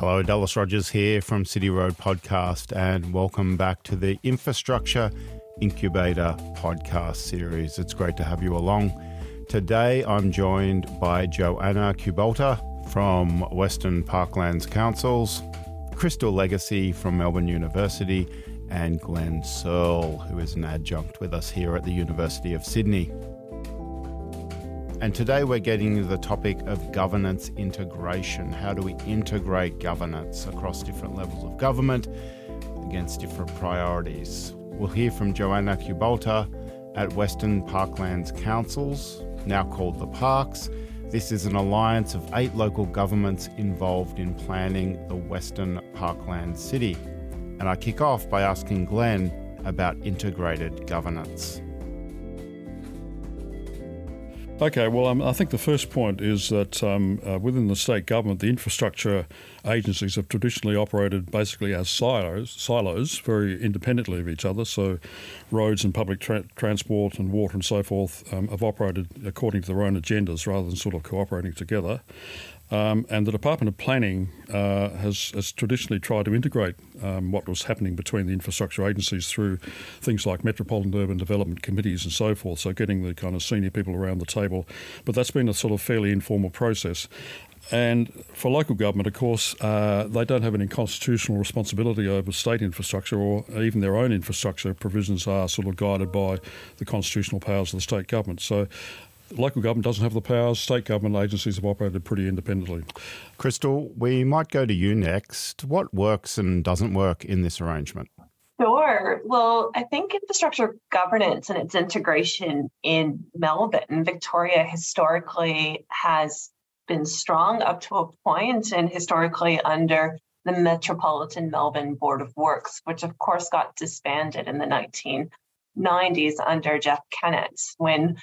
Hello, Dallas Rogers here from City Road Podcast, and welcome back to the Infrastructure Incubator podcast series. It's great to have you along. Today, I'm joined by Joanna Kubota from Western Parklands Councils, Crystal Legacy from Melbourne University, and Glen Searle, who is an adjunct with us here at the University of Sydney. And today we're getting to the topic of governance integration. How do we integrate governance across different levels of government against different priorities? We'll hear from Joanna Kubota at Western Parklands Councils, now called the Parks. This is an alliance of eight local governments involved in planning the Western Parkland City. And I kick off by asking Glen about integrated governance. Okay, well, um, I think the first point is that um, uh, within the state government, the infrastructure agencies have traditionally operated basically as silos, silos, very independently of each other. So, roads and public tra- transport and water and so forth um, have operated according to their own agendas rather than sort of cooperating together. Um, and the Department of Planning uh, has, has, traditionally tried to integrate um, what was happening between the infrastructure agencies through things like metropolitan urban development committees and so forth. So getting the kind of senior people around the table, but that's been a sort of fairly informal process. And for local government, of course, uh, they don't have any constitutional responsibility over state infrastructure or even their own infrastructure provisions are sort of guided by the constitutional powers of the state government. So local government doesn't have the powers. State government agencies have operated pretty independently. Crystal, we might go to you next. What works and doesn't work in this arrangement? Sure. Well, I think infrastructure governance and its integration in Melbourne, Victoria historically has been strong up to a point and historically under the Metropolitan Melbourne Board of Works, which of course got disbanded in the 1990s under Jeff Kennett when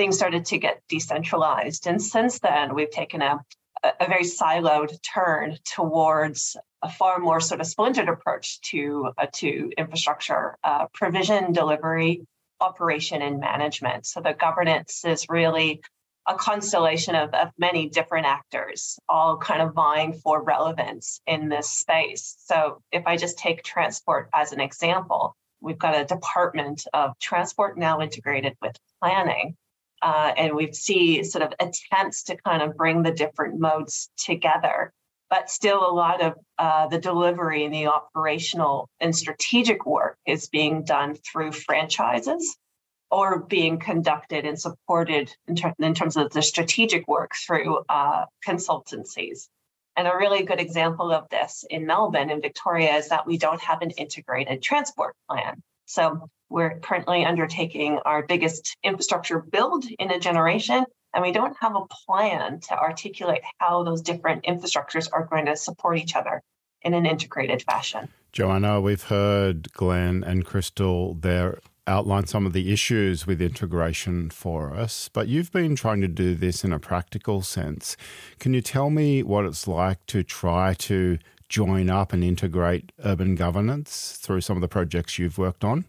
things started to get decentralized. And since then, we've taken a, a very siloed turn towards a far more sort of splintered approach to, uh, to infrastructure uh, provision, delivery, operation, and management. So the governance is really a constellation of, of many different actors, all kind of vying for relevance in this space. So if I just take transport as an example, we've got a department of transport now integrated with planning uh, and we see sort of attempts to kind of bring the different modes together. But still, a lot of uh, the delivery and the operational and strategic work is being done through franchises or being conducted and supported in, ter- in terms of the strategic work through uh, consultancies. And a really good example of this in Melbourne and Victoria is that we don't have an integrated transport plan. So we're currently undertaking our biggest infrastructure build in a generation, and we don't have a plan to articulate how those different infrastructures are going to support each other in an integrated fashion. Joanna, we've heard Glen and Crystal there outline some of the issues with integration for us, but you've been trying to do this in a practical sense. Can you tell me what it's like to try to join up and integrate urban governance through some of the projects you've worked on?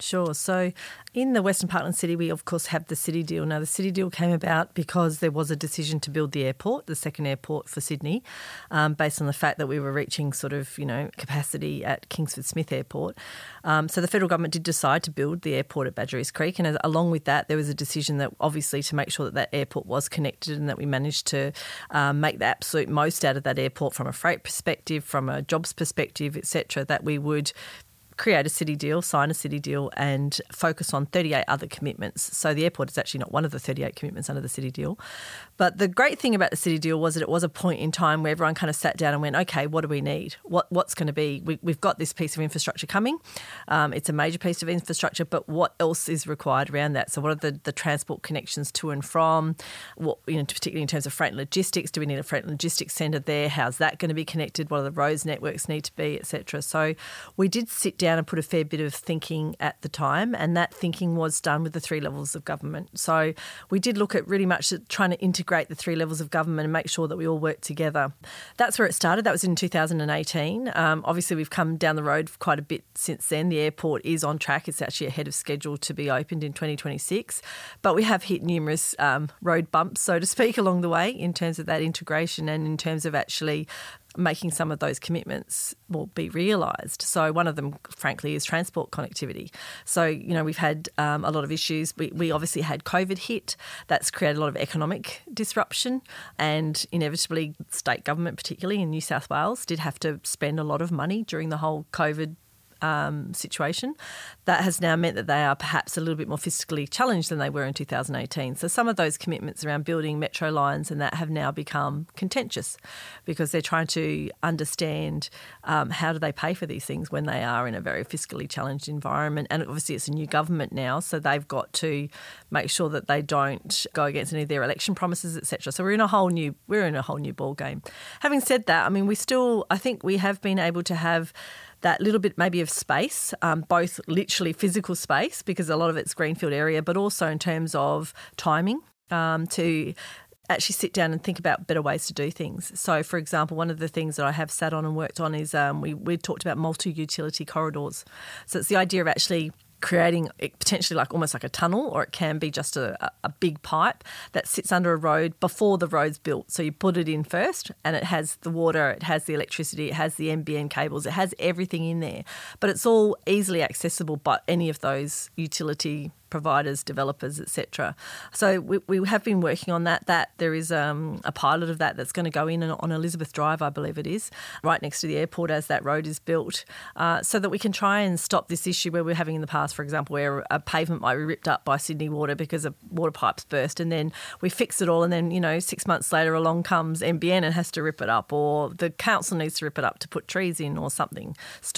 Sure. So, in the Western Parkland City, we of course have the City Deal. Now, the City Deal came about because there was a decision to build the airport, the second airport for Sydney, um, based on the fact that we were reaching sort of you know capacity at Kingsford Smith Airport. Um, so the federal government did decide to build the airport at Badgerys Creek, and as, along with that, there was a decision that obviously to make sure that that airport was connected and that we managed to um, make the absolute most out of that airport from a freight perspective, from a jobs perspective, etc. That we would create a city deal, sign a city deal, and focus on 38 other commitments. So the airport is actually not one of the 38 commitments under the city deal. But the great thing about the city deal was that it was a point in time where everyone kind of sat down and went, okay, what do we need? What What's going to be? We, have got this piece of infrastructure coming. Um, it's a major piece of infrastructure, but what else is required around that? So what are the, the transport connections to and from? What, you know, particularly in terms of freight and logistics, do we need a freight and logistics centre there? How's that going to be connected? What are the roads networks need to be, etc. So we did sit down down and put a fair bit of thinking at the time, and that thinking was done with the three levels of government. So we did look at really much trying to integrate the three levels of government and make sure that we all work together. That's where it started. That was in 2018. Um, obviously, we've come down the road quite a bit since then. The airport is on track. It's actually ahead of schedule to be opened in 2026, but we have hit numerous um, road bumps, so to speak, along the way in terms of that integration and in terms of actually making some of those commitments will be realised. So one of them, frankly, is transport connectivity. So you know we've had um, a lot of issues. We, we obviously had COVID hit. That's created a lot of economic disruption, and inevitably, state government, particularly in New South Wales, did have to spend a lot of money during the whole COVID um, situation, that has now meant that they are perhaps a little bit more fiscally challenged than they were in 2018. So some of those commitments around building metro lines and that have now become contentious because they're trying to understand um, how do they pay for these things when they are in a very fiscally challenged environment. And obviously, it's a new government now, so they've got to make sure that they don't go against any of their election promises, etc. So we're in a whole new we're in a whole new ball game. Having said that, I mean, we still I think we have been able to have that little bit maybe of space, um, both literally physical space, because a lot of it's greenfield area, but also in terms of timing um, to actually sit down and think about better ways to do things. So, for example, one of the things that I have sat on and worked on is um, we, we talked about multi utility corridors. So, it's the idea of actually creating potentially like almost like a tunnel, or it can be just a, a big pipe that sits under a road before the road's built. So you put it in first, and it has the water, it has the electricity, it has the NBN cables, it has everything in there. But it's all easily accessible by any of those utility providers, developers, etc. So we, we have been working on that. That there is um, a pilot of that that's going to go in on Elizabeth Drive, I believe it is, right next to the airport as that road is built, uh, so that we can try and stop this issue where we're having in the past, for example, where a pavement might be ripped up by Sydney Water because a water pipe's burst, and then we fix it all, and then you know six months later along comes NBN and has to rip it up, or the council needs to rip it up to put trees in or something,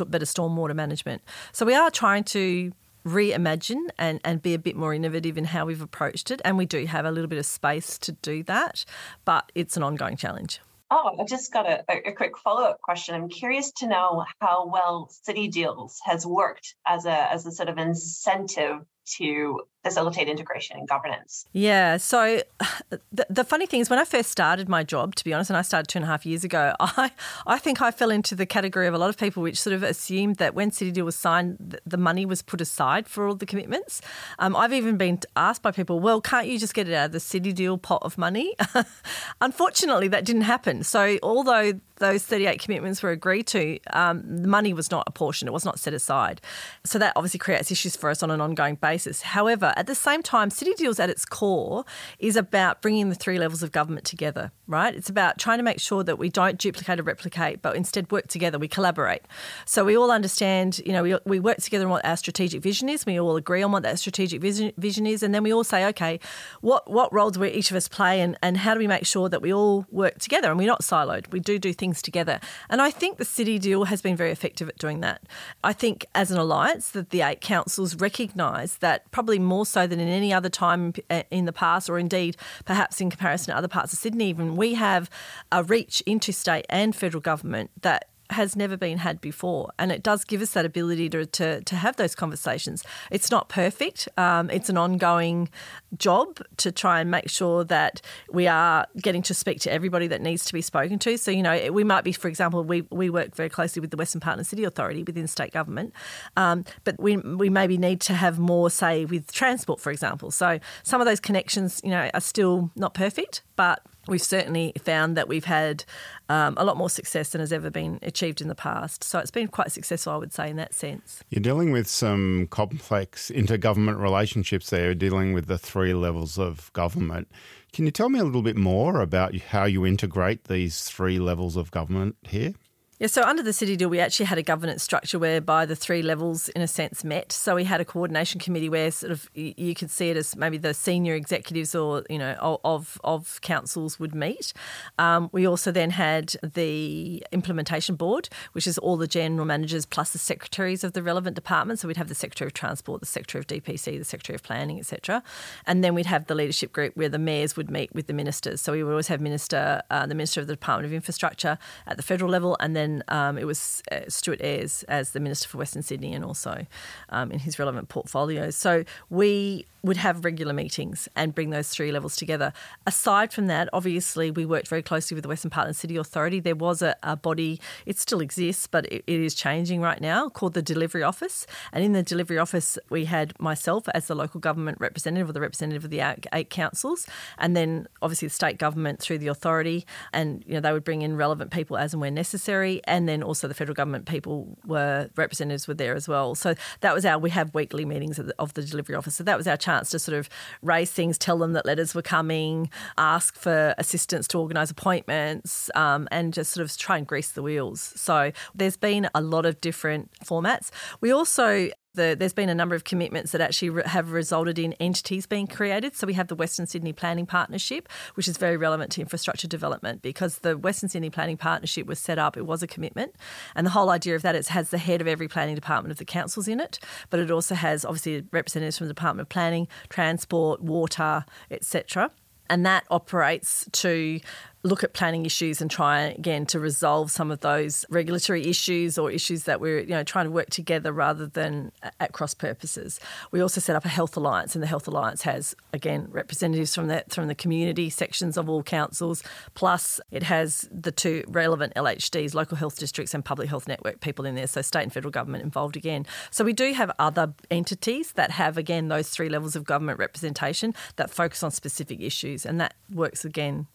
better stormwater management. So we are trying to reimagine and, and be a bit more innovative in how we've approached it. And we do have a little bit of space to do that, but it's an ongoing challenge. Oh, I just got a, a quick follow up question. I'm curious to know how well City Deals has worked as a as a sort of incentive to facilitate integration and governance. Yeah. So the, the funny thing is, when I first started my job, to be honest, and I started two and a half years ago, I, I think I fell into the category of a lot of people which sort of assumed that when City Deal was signed, the money was put aside for all the commitments. Um, I've even been asked by people, well, can't you just get it out of the City Deal pot of money? Unfortunately, that didn't happen. So although those 38 commitments were agreed to, um, the money was not apportioned, it was not set aside. So that obviously creates issues for us on an ongoing basis. However, at the same time, City Deals at its core is about bringing the three levels of government together, right? It's about trying to make sure that we don't duplicate or replicate, but instead work together, we collaborate. So we all understand, you know, we, we work together on what our strategic vision is, we all agree on what that strategic vision, vision is, and then we all say, okay, what, what roles do each of us play and, and how do we make sure that we all work together and we're not siloed? We do do things together. And I think the City Deal has been very effective at doing that. I think as an alliance that the eight councils recognise that probably more so than in any other time in uh, the past, or indeed perhaps in comparison to other parts of Sydney, even we have a reach into state and federal government that has never been had before. And it does give us that ability to, to, to have those conversations. It's not perfect, um, it's an ongoing job to try and make sure that we are getting to speak to everybody that needs to be spoken to. So, you know, we might be, for example, we, we work very closely with the Western Parkland City Authority within state government, um, but we, we maybe need to have more, say, with transport, for example. So, some of those connections, you know, are still not perfect, but we've certainly found that we've had um, a lot more success than has ever been achieved in the past. So it's been quite successful, I would say, in that sense. You're dealing with some complex intergovernment relationships there, dealing with the three levels of government. Can you tell me a little bit more about how you integrate these three levels of government here? Yeah, so under the city deal, we actually had a governance structure whereby the three levels, in a sense, met. So we had a coordination committee where sort of you could see it as maybe the senior executives or you know of of councils would meet. Um, we also then had the implementation board, which is all the general managers plus the secretaries of the relevant departments. So we'd have the secretary of transport, the secretary of DPC, the secretary of planning, etc. And then we'd have the leadership group where the mayors would meet with the ministers. So we would always have minister, uh, the minister of the Department of Infrastructure at the federal level, and then then um, it was uh, Stuart Ayres as the Minister for Western Sydney and also um, in his relevant portfolios. So we would have regular meetings and bring those three levels together. Aside from that, obviously, we worked very closely with the Western Parkland City Authority. There was a, a body, it still exists, but it, it is changing right now, called the Delivery Office. And in the Delivery Office, we had myself as the local government representative or the representative of the eight councils, and then obviously the state government through the authority. And, you know, they would bring in relevant people as and when necessary. And then also the federal government people were, representatives were there as well. So that was our, we have weekly meetings of the, of the Delivery Office. So that was our chance to sort of raise things, tell them that letters were coming, ask for assistance to organise appointments, um, and just sort of try and grease the wheels. So there's been a lot of different formats. We also the, there's been a number of commitments that actually re- have resulted in entities being created. So we have the Western Sydney Planning Partnership, which is very relevant to infrastructure development because the Western Sydney Planning Partnership was set up, it was a commitment. And the whole idea of that is has the head of every planning department of the councils in it, but it also has obviously representatives from the Department of Planning, Transport, Water, etc and that operates to look at planning issues and try again to resolve some of those regulatory issues or issues that we're you know trying to work together rather than at cross purposes. We also set up a health alliance, and the health alliance has again representatives from that from the community sections of all councils. Plus, it has the two relevant LHDs, local health districts, and public health network people in there. So state and federal government involved again. So we do have other entities that have again those three levels of government representation that focus on specific issues, and that works again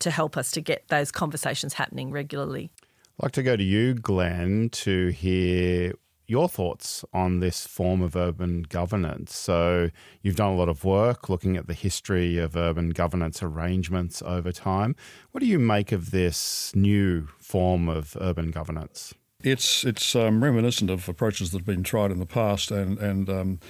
to help us to get those conversations happening regularly. I'd like to go to you, Glen, to hear your thoughts on this form of urban governance. So, you've done a lot of work looking at the history of urban governance arrangements over time. What do you make of this new form of urban governance? It's it's um, reminiscent of approaches that have been tried in the past, and and um,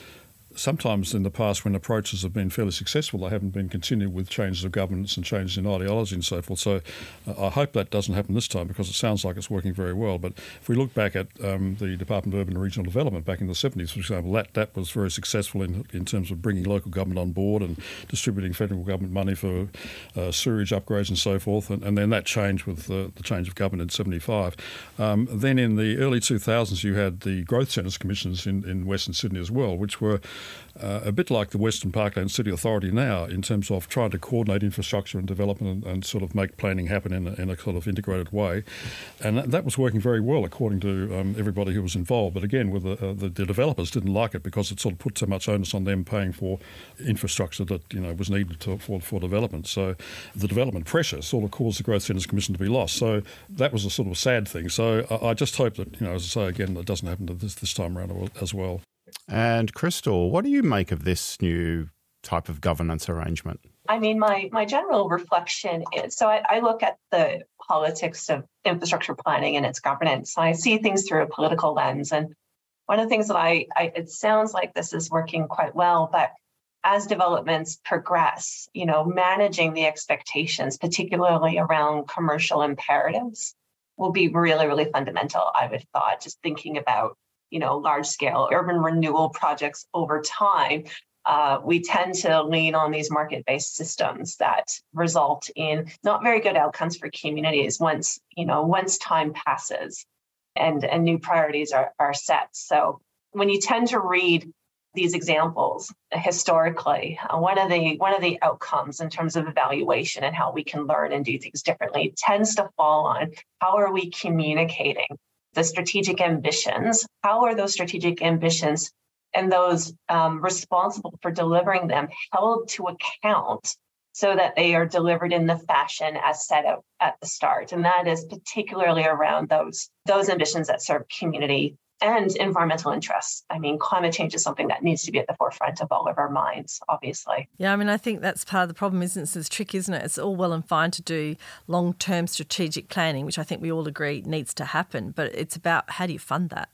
sometimes in the past, when approaches have been fairly successful, they haven't been continued with changes of governance and changes in ideology and so forth. So uh, I hope that doesn't happen this time because it sounds like it's working very well. But if we look back at um, the Department of Urban and Regional Development back in the 70s, for example, that, that was very successful in, in terms of bringing local government on board and distributing federal government money for uh, sewerage upgrades and so forth. And, and then that changed with uh, the change of government in 75. Um, then in the early 2000s, you had the Growth Centres Commissions in, in Western Sydney as well, which were uh, a bit like the Western Parkland City Authority now in terms of trying to coordinate infrastructure and development and, and sort of make planning happen in a, in a, sort of integrated way. And that, that was working very well according to um, everybody who was involved. But again, with the, uh, the, the, developers didn't like it because it sort of put so much onus on them paying for infrastructure that you know was needed to, for, for development. So the development pressure sort of caused the Growth Centres Commission to be lost. So that was a sort of sad thing. So I, I just hope that, you know, as I say again, it doesn't happen this, this time around as well. And Crystal, what do you make of this new type of governance arrangement? I mean, my my general reflection is so I, I, look at the politics of infrastructure planning and its governance. and I see things through a political lens, and one of the things that I, I it sounds like this is working quite well, but as developments progress, you know, managing the expectations, particularly around commercial imperatives, will be really, really fundamental. I would have thought just thinking about you know, large scale urban renewal projects over time, uh, we tend to lean on these market based systems that result in not very good outcomes for communities once, you know, once time passes and, and new priorities are, are set. So when you tend to read these examples historically uh, one of the one of the outcomes in terms of evaluation and how we can learn and do things differently tends to fall on how are we communicating the strategic ambitions. How are those strategic ambitions and those um, responsible for delivering them held to account so that they are delivered in the fashion as set out at the start? And that is particularly around those, those ambitions that serve community and environmental interests. I mean, climate change is something that needs to be at the forefront of all of our minds, obviously. Yeah, I mean, I think that's part of the problem, isn't it? It's trick, isn't it? It's all well and fine to do long term strategic planning, which I think we all agree needs to happen, but it's about how do you fund that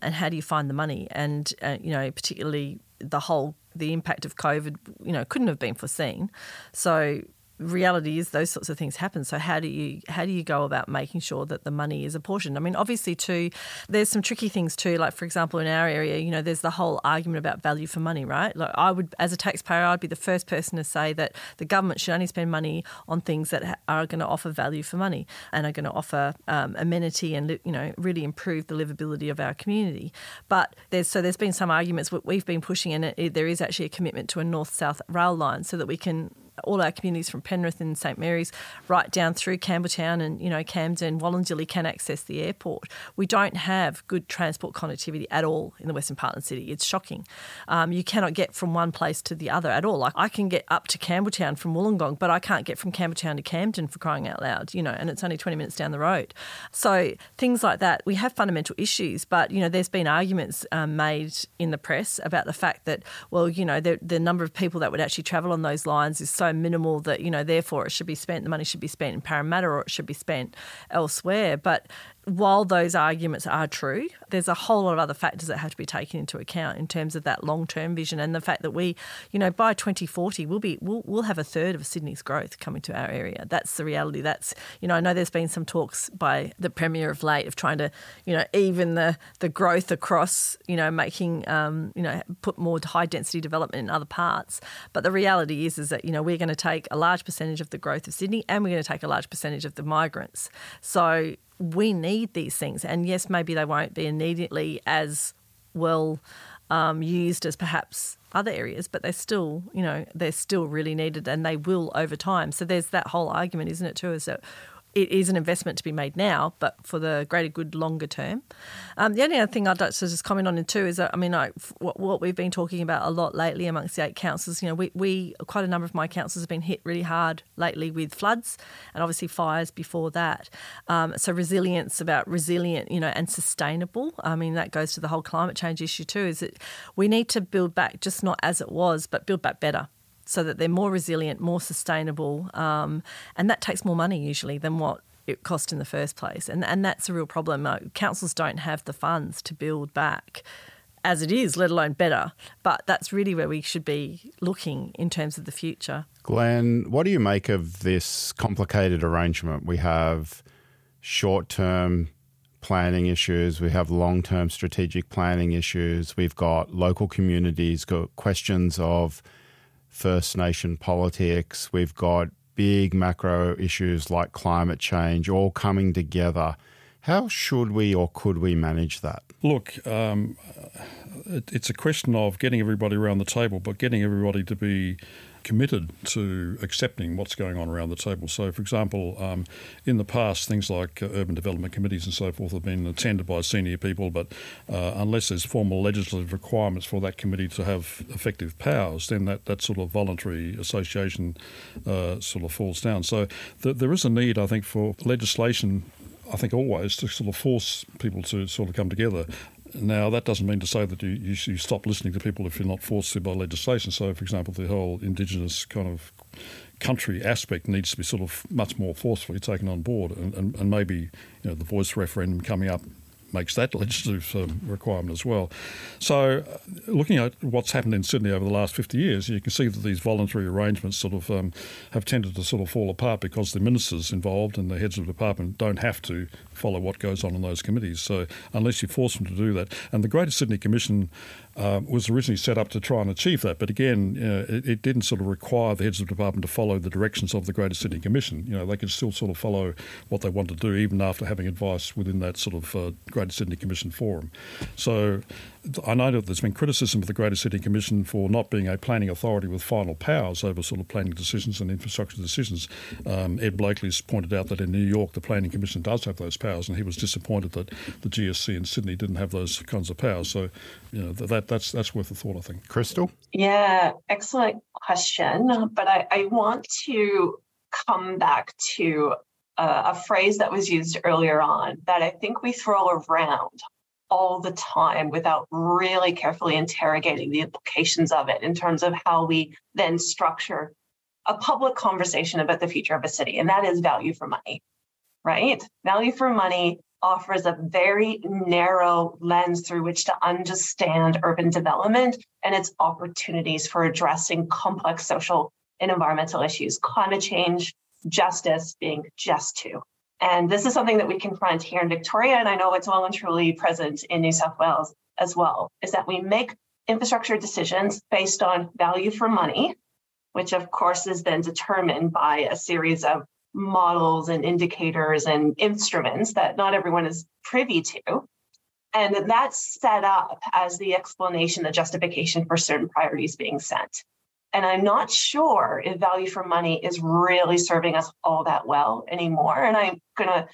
and how do you find the money? And, uh, you know, particularly the whole the impact of COVID, you know, couldn't have been foreseen. So reality is those sorts of things happen. So how do you how do you go about making sure that the money is apportioned? I mean, obviously, too, there's some tricky things too. Like for example, in our area, you know, there's the whole argument about value for money, right? Like I would, as a taxpayer, I'd be the first person to say that the government should only spend money on things that are going to offer value for money and are going to offer um, amenity and you know really improve the livability of our community. But there's so there's been some arguments we've been pushing, and it, there is actually a commitment to a north-south rail line so that we can all our communities from Penrith and St Mary's right down through Campbelltown and you know Camden, Wollondilly can access the airport. We don't have good transport connectivity at all in the Western Part City. It's shocking. Um, you cannot get from one place to the other at all. Like I can get up to Campbelltown from Wollongong, but I can't get from Campbelltown to Camden for crying out loud. You know, and it's only twenty minutes down the road. So things like that, we have fundamental issues. But you know, there's been arguments um, made in the press about the fact that well, you know, the, the number of people that would actually travel on those lines is minimal that you know therefore it should be spent the money should be spent in Parramatta or it should be spent elsewhere. But while those arguments are true, there's a whole lot of other factors that have to be taken into account in terms of that long-term vision and the fact that we, you know, by 2040 we'll be we'll, we'll have a third of Sydney's growth coming to our area. That's the reality. That's you know, I know there's been some talks by the premier of late of trying to, you know, even the the growth across, you know, making um, you know, put more high density development in other parts. But the reality is is that, you know, we're going to take a large percentage of the growth of Sydney and we're going to take a large percentage of the migrants. So we need these things. And yes, maybe they won't be immediately as well um, used as perhaps other areas, but they're still, you know, they're still really needed and they will over time. So there's that whole argument, isn't it, too, is that it is an investment to be made now, but for the greater good longer term. Um, the only other thing I'd like to just comment on it too is that I mean, I, what, what, we've been talking about a lot lately amongst the eight councils, you know, we, we quite a number of my councils have been hit really hard lately with floods and obviously fires before that. Um, so resilience about resilient, you know, and sustainable. I mean, that goes to the whole climate change issue too. Is that we need to build back just not as it was, but build back better so that they're more resilient, more sustainable, um, and that takes more money usually than what it cost in the first place. And and that's a real problem. Uh, councils don't have the funds to build back as it is, let alone better. But that's really where we should be looking in terms of the future. Glen, what do you make of this complicated arrangement? We have short term planning issues, we have long term strategic planning issues, we've got local communities, got questions of First Nation politics, we've got big macro issues like climate change all coming together. How should we or could we manage that? Look, um, it, it's a question of getting everybody around the table, but getting everybody to be committed to accepting what's going on around the table. So, for example, um, in the past, things like uh, urban development committees and so forth have been attended by senior people, but uh, unless there's formal legislative requirements for that committee to have effective powers, then that, that sort of voluntary association uh, sort of falls down. So, th- there is a need, I think, for legislation I think always to sort of force people to sort of come together. Now, that doesn't mean to say that you, you, you, stop listening to people if you're not forced to by legislation. So, for example, the whole Indigenous kind of country aspect needs to be sort of much more forcefully taken on board, and, and, and maybe you know the voice referendum coming up makes that legislative um, requirement as well. So, uh, looking at what's happened in Sydney over the last 50 years, you can see that these voluntary arrangements sort of um, have tended to sort of fall apart because the ministers involved and the heads of department don't have to follow what goes on in those committees. So, unless you force them to do that, and the Greater Sydney Commission um, was originally set up to try and achieve that. But again, it, it, didn't sort of require the heads of department to follow the directions of the Greater Sydney Commission. You know, they could still sort of follow what they wanted to do, even after having advice within that sort of uh, Greater Sydney Commission forum. So I know that there's been criticism of the Greater Sydney Commission for not being a planning authority with final powers over sort of planning decisions and infrastructure decisions. Um, Ed Blakely's pointed out that in New York the Planning Commission does have those powers, and he was disappointed that the GSC in Sydney didn't have those kinds of powers. So, you know, that that's that's worth a thought, I think. Crystal. Yeah, excellent question. But I, I want to come back to a phrase that was used earlier on that I think we throw around all the time without really carefully interrogating the implications of it in terms of how we then structure a public conversation about the future of a city. And that is value for money, right? Value for money offers a very narrow lens through which to understand urban development and its opportunities for addressing complex social and environmental issues, climate change, justice being just two. And this is something that we confront here in Victoria, and I know it's well and truly present in New South Wales as well, is that we make infrastructure decisions based on value for money, which of course is then determined by a series of models and indicators and instruments that not everyone is privy to. And that's set up as the explanation, the justification for certain priorities being set. And I'm not sure if value for money is really serving us all that well anymore. And I'm going to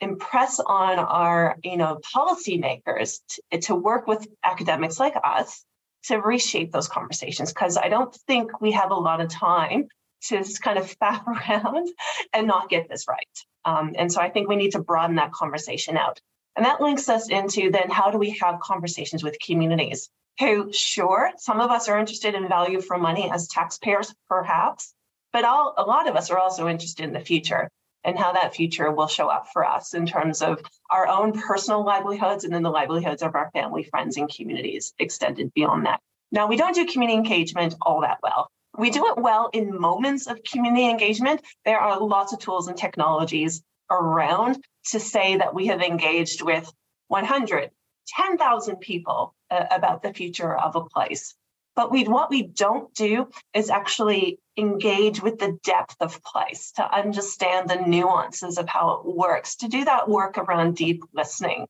impress on our, you know, policymakers to, to work with academics like us to reshape those conversations because I don't think we have a lot of time to just kind of faff around and not get this right. Um, and so I think we need to broaden that conversation out. And that links us into then how do we have conversations with communities who, sure, some of us are interested in value for money as taxpayers, perhaps, but all, a lot of us are also interested in the future and how that future will show up for us in terms of our own personal livelihoods and then the livelihoods of our family, friends, and communities extended beyond that. Now, we don't do community engagement all that well. We do it well in moments of community engagement. There are lots of tools and technologies around to say that we have engaged with 100, 10,000 people uh, about the future of a place. But we, what we don't do is actually engage with the depth of place to understand the nuances of how it works, to do that work around deep listening.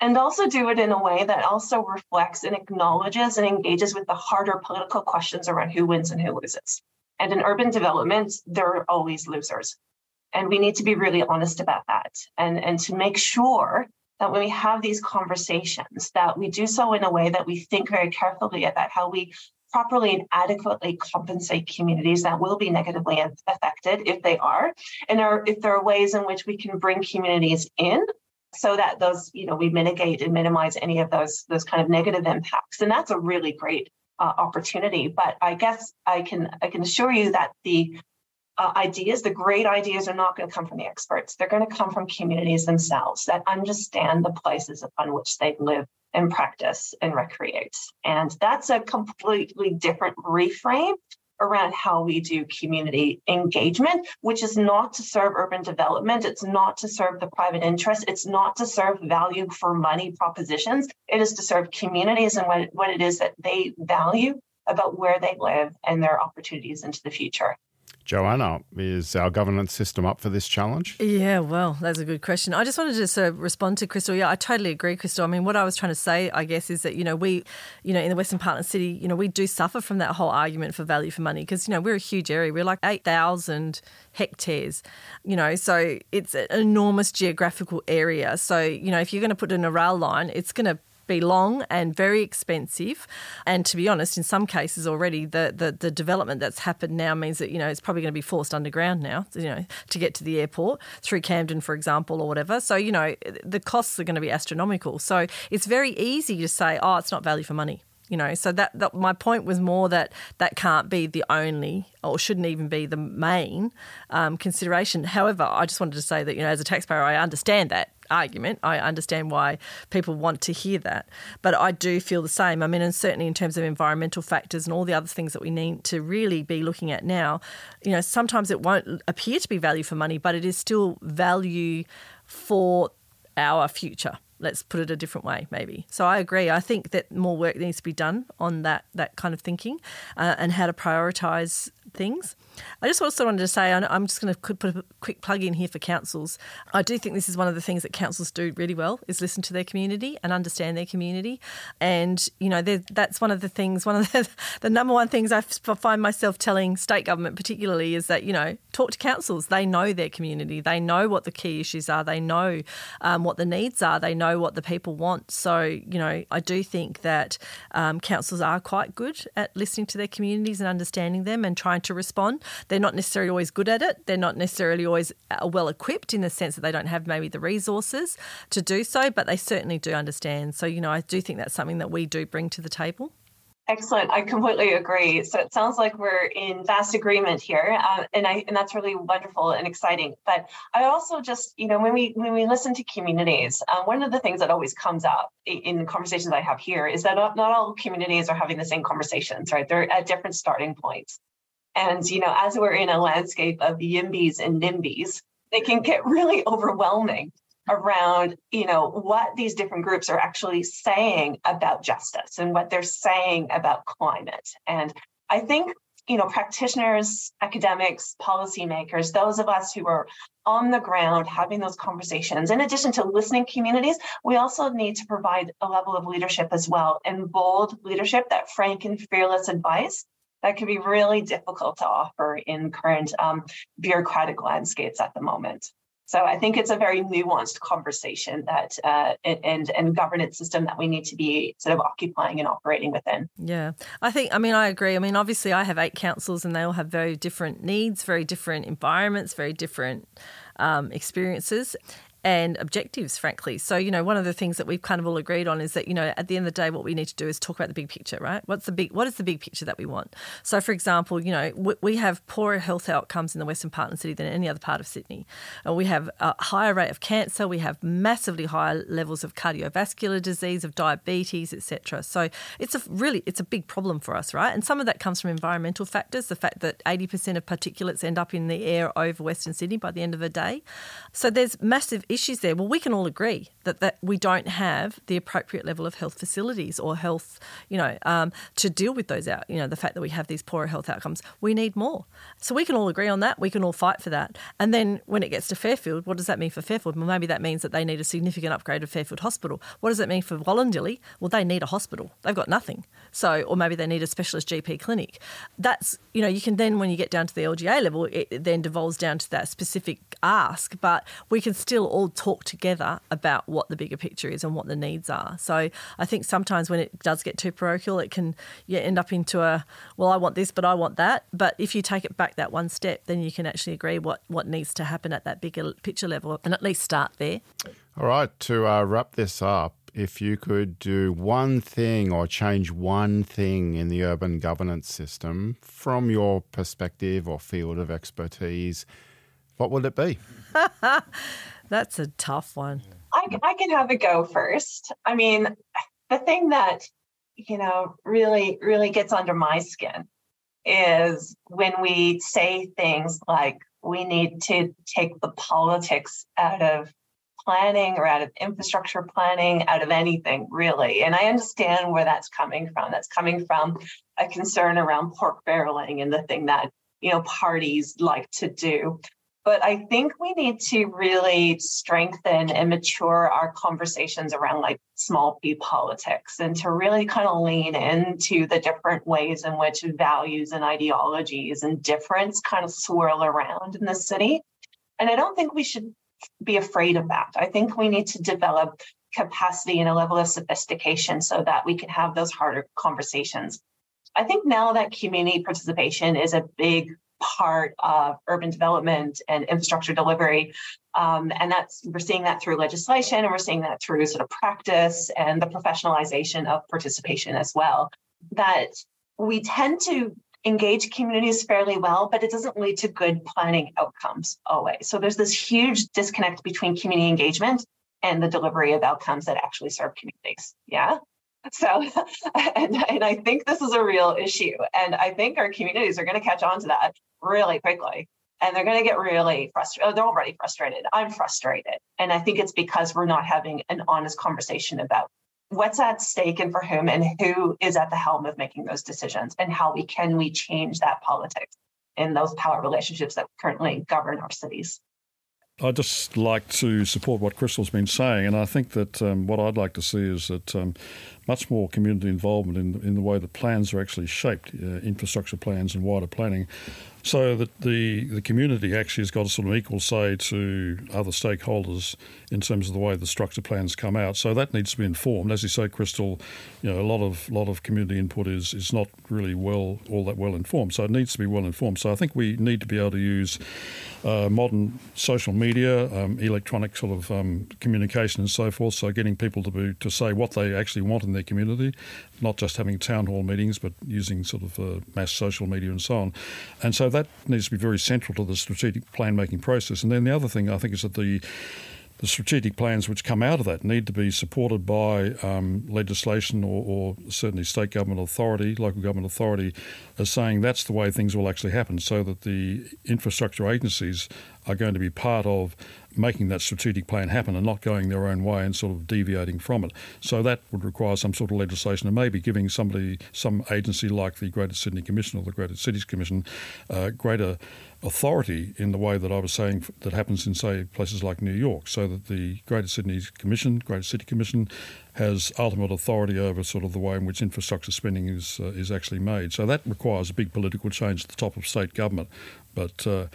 And also do it in a way that also reflects and acknowledges and engages with the harder political questions around who wins and who loses. And in urban development, there are always losers. And we need to be really honest about that and, and to make sure that when we have these conversations, that we do so in a way that we think very carefully about how we properly and adequately compensate communities that will be negatively affected if they are, and are, if there are ways in which we can bring communities in so that those, you know, we mitigate and minimize any of those those kind of negative impacts. And that's a really great uh, opportunity. But I guess I can I can assure you that the uh, ideas, the great ideas are not going to come from the experts. They're going to come from communities themselves that understand the places upon which they live and practice and recreate. And that's a completely different reframe around how we do community engagement, which is not to serve urban development. It's not to serve the private interest. It's not to serve value for money propositions. It is to serve communities and what, what it is that they value about where they live and their opportunities into the future. Joanna, is our governance system up for this challenge? Yeah, well, that's a good question. I just wanted to sort of respond to Crystal. Yeah, I totally agree, Crystal. I mean, what I was trying to say, I guess, is that, you know, we, you know, in the Western Parkland City, you know, we do suffer from that whole argument for value for money because, you know, we're a huge area. We're like 8,000 hectares, you know, so it's an enormous geographical area. So, you know, if you're going to put in a rail line, it's going to be long and very expensive. And to be honest, in some cases already, the, the, the development that's happened now means that, you know, it's probably going to be forced underground now, you know, to get to the airport through Camden, for example, or whatever. So, you know, the costs are going to be astronomical. So it's very easy to say, oh, it's not value for money you know so that, that, my point was more that that can't be the only or shouldn't even be the main um, consideration. However i just wanted to say that you know as a taxpayer i understand that argument. I understand why people want to hear that. But i do feel the same. I mean and certainly in terms of environmental factors and all the other things that we need to really be looking at now you know sometimes it won't appear to be value for money but it is still value for our future Let's put it a different way, maybe. So I agree. I think that more work needs to be done on that that kind of thinking uh, and how to prioritise things. I just also wanted to say I'm just going to put a quick plug in here for councils. I do think this is one of the things that councils do really well is listen to their community and understand their community. And you know that's one of the things. One of the, the number one things I find myself telling state government particularly is that you know talk to councils. They know their community. They know what the key issues are. They know um, what the needs are. They know what the people want. So you know I do think that um, councils are quite good at listening to their communities and understanding them and trying to respond. They're not necessarily always good at it. They're not necessarily always uh, well equipped in the sense that they don't have maybe the resources to do so, but they certainly do understand. So, you know, I do think that's something that we do bring to the table. Excellent. I completely agree. So it sounds like we're in vast agreement here, uh, and I and that's really wonderful and exciting. But I also just, you know, when we when we listen to communities, uh, one of the things that always comes up in conversations I have here is that not, not all communities are having the same conversations, right? They're at different starting points. And, you know, as we're in a landscape of YIMBYs and NIMBYs, they can get really overwhelming around, you know, what these different groups are actually saying about justice and what they're saying about climate. And I think you know, practitioners, academics, policymakers, those of us who are on the ground having those conversations, in addition to listening communities, we also need to provide a level of leadership as well and bold leadership, that frank and fearless advice that can be really difficult to offer in current um, bureaucratic landscapes at the moment. So I think it's a very nuanced conversation that uh, and and governance system that we need to be sort of occupying and operating within. Yeah, I think. I mean, I agree. I mean, obviously, I have eight councils, and they all have very different needs, very different environments, very different um, experiences and objectives, frankly. So, you know, one of the things that we've kind of all agreed on is that, you know, at the end of the day, what we need to do is talk about the big picture, right? What's the big, what is the big picture that we want? So, for example, you know, we have poorer health outcomes in the Western part of the city than any other part of Sydney. We have a higher rate of cancer, we have massively higher levels of cardiovascular disease, of diabetes, etc. So, it's a really, it's a big problem for us, right? And some of that comes from environmental factors, the fact that 80% of particulates end up in the air over Western Sydney by the end of the day. So, there's massive issues there. Well, we can all agree that, that we don't have the appropriate level of health facilities or health, you know, um, to deal with those out. You know, the fact that we have these poorer health outcomes, we need more. So we can all agree on that. We can all fight for that. And then when it gets to Fairfield, what does that mean for Fairfield? Well, maybe that means that they need a significant upgrade of Fairfield Hospital. What does it mean for Wollondilly? Well, they need a hospital. They've got nothing. So, or maybe they need a specialist GP clinic. That's, you know, you can then, when you get down to the LGA level, it then devolves down to that specific ask, but we can still all talk together about what the bigger picture is and what the needs are. So I think sometimes when it does get too parochial, it can yeah, end up into a, well, I want this, but I want that. But if you take it back that one step, then you can actually agree what, what needs to happen at that bigger picture level and at least start there. All right, to uh, wrap this up, if you could do one thing or change one thing in the urban governance system from your perspective or field of expertise, what would it be? That's a tough one. I, I can have a go first. I mean, the thing that, you know, really, really gets under my skin is when we say things like we need to take the politics out of planning or out of infrastructure planning, out of anything really. And I understand where that's coming from. That's coming from a concern around pork barreling and the thing that, you know, parties like to do. But I think we need to really strengthen and mature our conversations around like small p politics and to really kind of lean into the different ways in which values and ideologies and difference kind of swirl around in the city. And I don't think we should be afraid of that. I think we need to develop capacity and a level of sophistication so that we can have those harder conversations. I think now that community participation is a big part of urban development and infrastructure delivery. Um, and that's we're seeing that through legislation and we're seeing that through sort of practice and the professionalization of participation as well. That we tend to engage communities fairly well, but it doesn't lead to good planning outcomes always. So there's this huge disconnect between community engagement and the delivery of outcomes that actually serve communities. Yeah. So, and, and I think this is a real issue. And I think our communities are going to catch on to that really quickly. And they're going to get really frustrated. Oh, they're already frustrated. I'm frustrated. And I think it's because we're not having an honest conversation about what's at stake and for whom and who is at the helm of making those decisions and how we can we change that politics in those power relationships that currently govern our cities. I'd just like to support what Crystal's been saying, and I think that um, what I'd like to see is that um, much more community involvement in, in the way the plans are actually shaped, uh, infrastructure plans and wider planning, so that the, the community actually has got a sort of equal say to other stakeholders in terms of the way the structure plans come out. So that needs to be informed. As you say, Crystal, you know, a lot of lot of community input is is not really well all that well informed. So it needs to be well informed. So I think we need to be able to use uh, modern social media, um, electronic sort of um, communication and so forth. So getting people to be to say what they actually want in their community, not just having town hall meetings, but using sort of uh, mass social media and so on. And so that needs to be very central to the strategic plan making process. And then the other thing I think is that the the strategic plans which come out of that need to be supported by um, legislation or, or, certainly state government authority, local government authority, as saying that's the way things will actually happen, so that the infrastructure agencies are going to be part of making that strategic plan happen and not going their own way and sort of deviating from it. So that would require some sort of legislation and maybe giving somebody, some agency like the Greater Sydney Commission or the Greater Cities Commission, uh, greater authority in the way that I was saying that happens in, say, places like New York, so that the Greater Sydney Commission, Greater City Commission, has ultimate authority over sort of the way in which infrastructure spending is uh, is actually made. So that requires a big political change at the top of state government, but. Uh,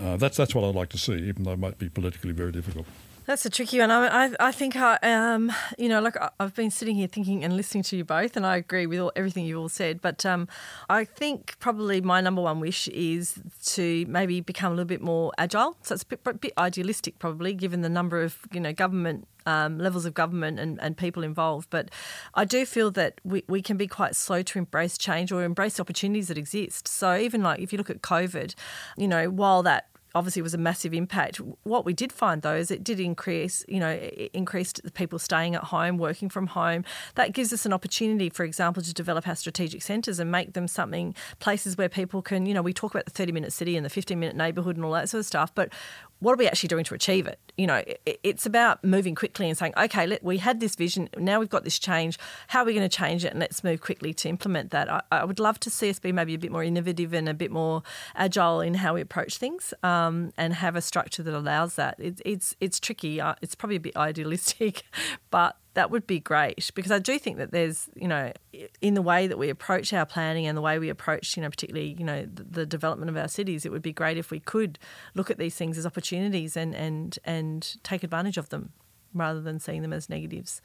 uh, that's that's what I'd like to see, even though it might be politically very difficult. That's a tricky one. I, I, I think I, um, you know, like I've been sitting here thinking and listening to you both, and I agree with all, everything you've all said. But um, I think probably my number one wish is to maybe become a little bit more agile. So it's a bit, bit idealistic, probably, given the number of you know government um, levels of government and, and people involved. But I do feel that we, we can be quite slow to embrace change or embrace opportunities that exist. So even like if you look at COVID, you know, while that obviously was a massive impact. What we did find though is it did increase, you know, increased the people staying at home, working from home. That gives us an opportunity, for example, to develop our strategic centres and make them something places where people can, you know, we talk about the 30 minute city and the 15 minute neighbourhood and all that sort of stuff, but what are we actually doing to achieve it? You know, it's about moving quickly and saying, okay, let, we had this vision, now we've got this change. How are we going to change it? And let's move quickly to implement that. I, I, would love to see us be maybe a bit more innovative and a bit more agile in how we approach things, um, and have a structure that allows that. It, it's it's tricky. Uh, it's probably a bit idealistic, but that would be great because I do think that there's, you know, in the way that we approach our planning and the way we approach, you know, particularly, you know, the, the, development of our cities, it would be great if we could look at these things as opportunities and and and take advantage of them rather than seeing them as negatives.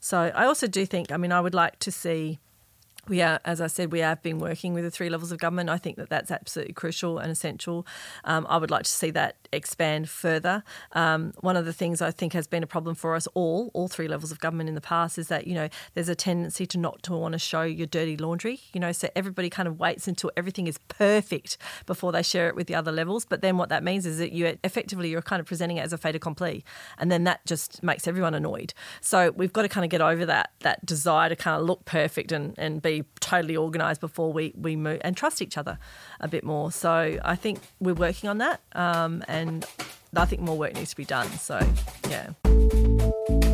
So I also do think, I mean, I would like to see we are, as I said, we have been working with the three levels of government. I think that that's absolutely crucial and essential. Um, I would like to see that expand further. Um, one of the things I think has been a problem for us all, all three levels of government in the past, is that you know there's a tendency to not to want to show your dirty laundry. You know, so everybody kind of waits until everything is perfect before they share it with the other levels. But then what that means is that you effectively you're kind of presenting it as a fait accompli, and then that just makes everyone annoyed. So we've got to kind of get over that that desire to kind of look perfect and and totally organised before we, we move and trust each other a bit more. So I think we're working on that, um, and I think more work needs to be done. So, yeah.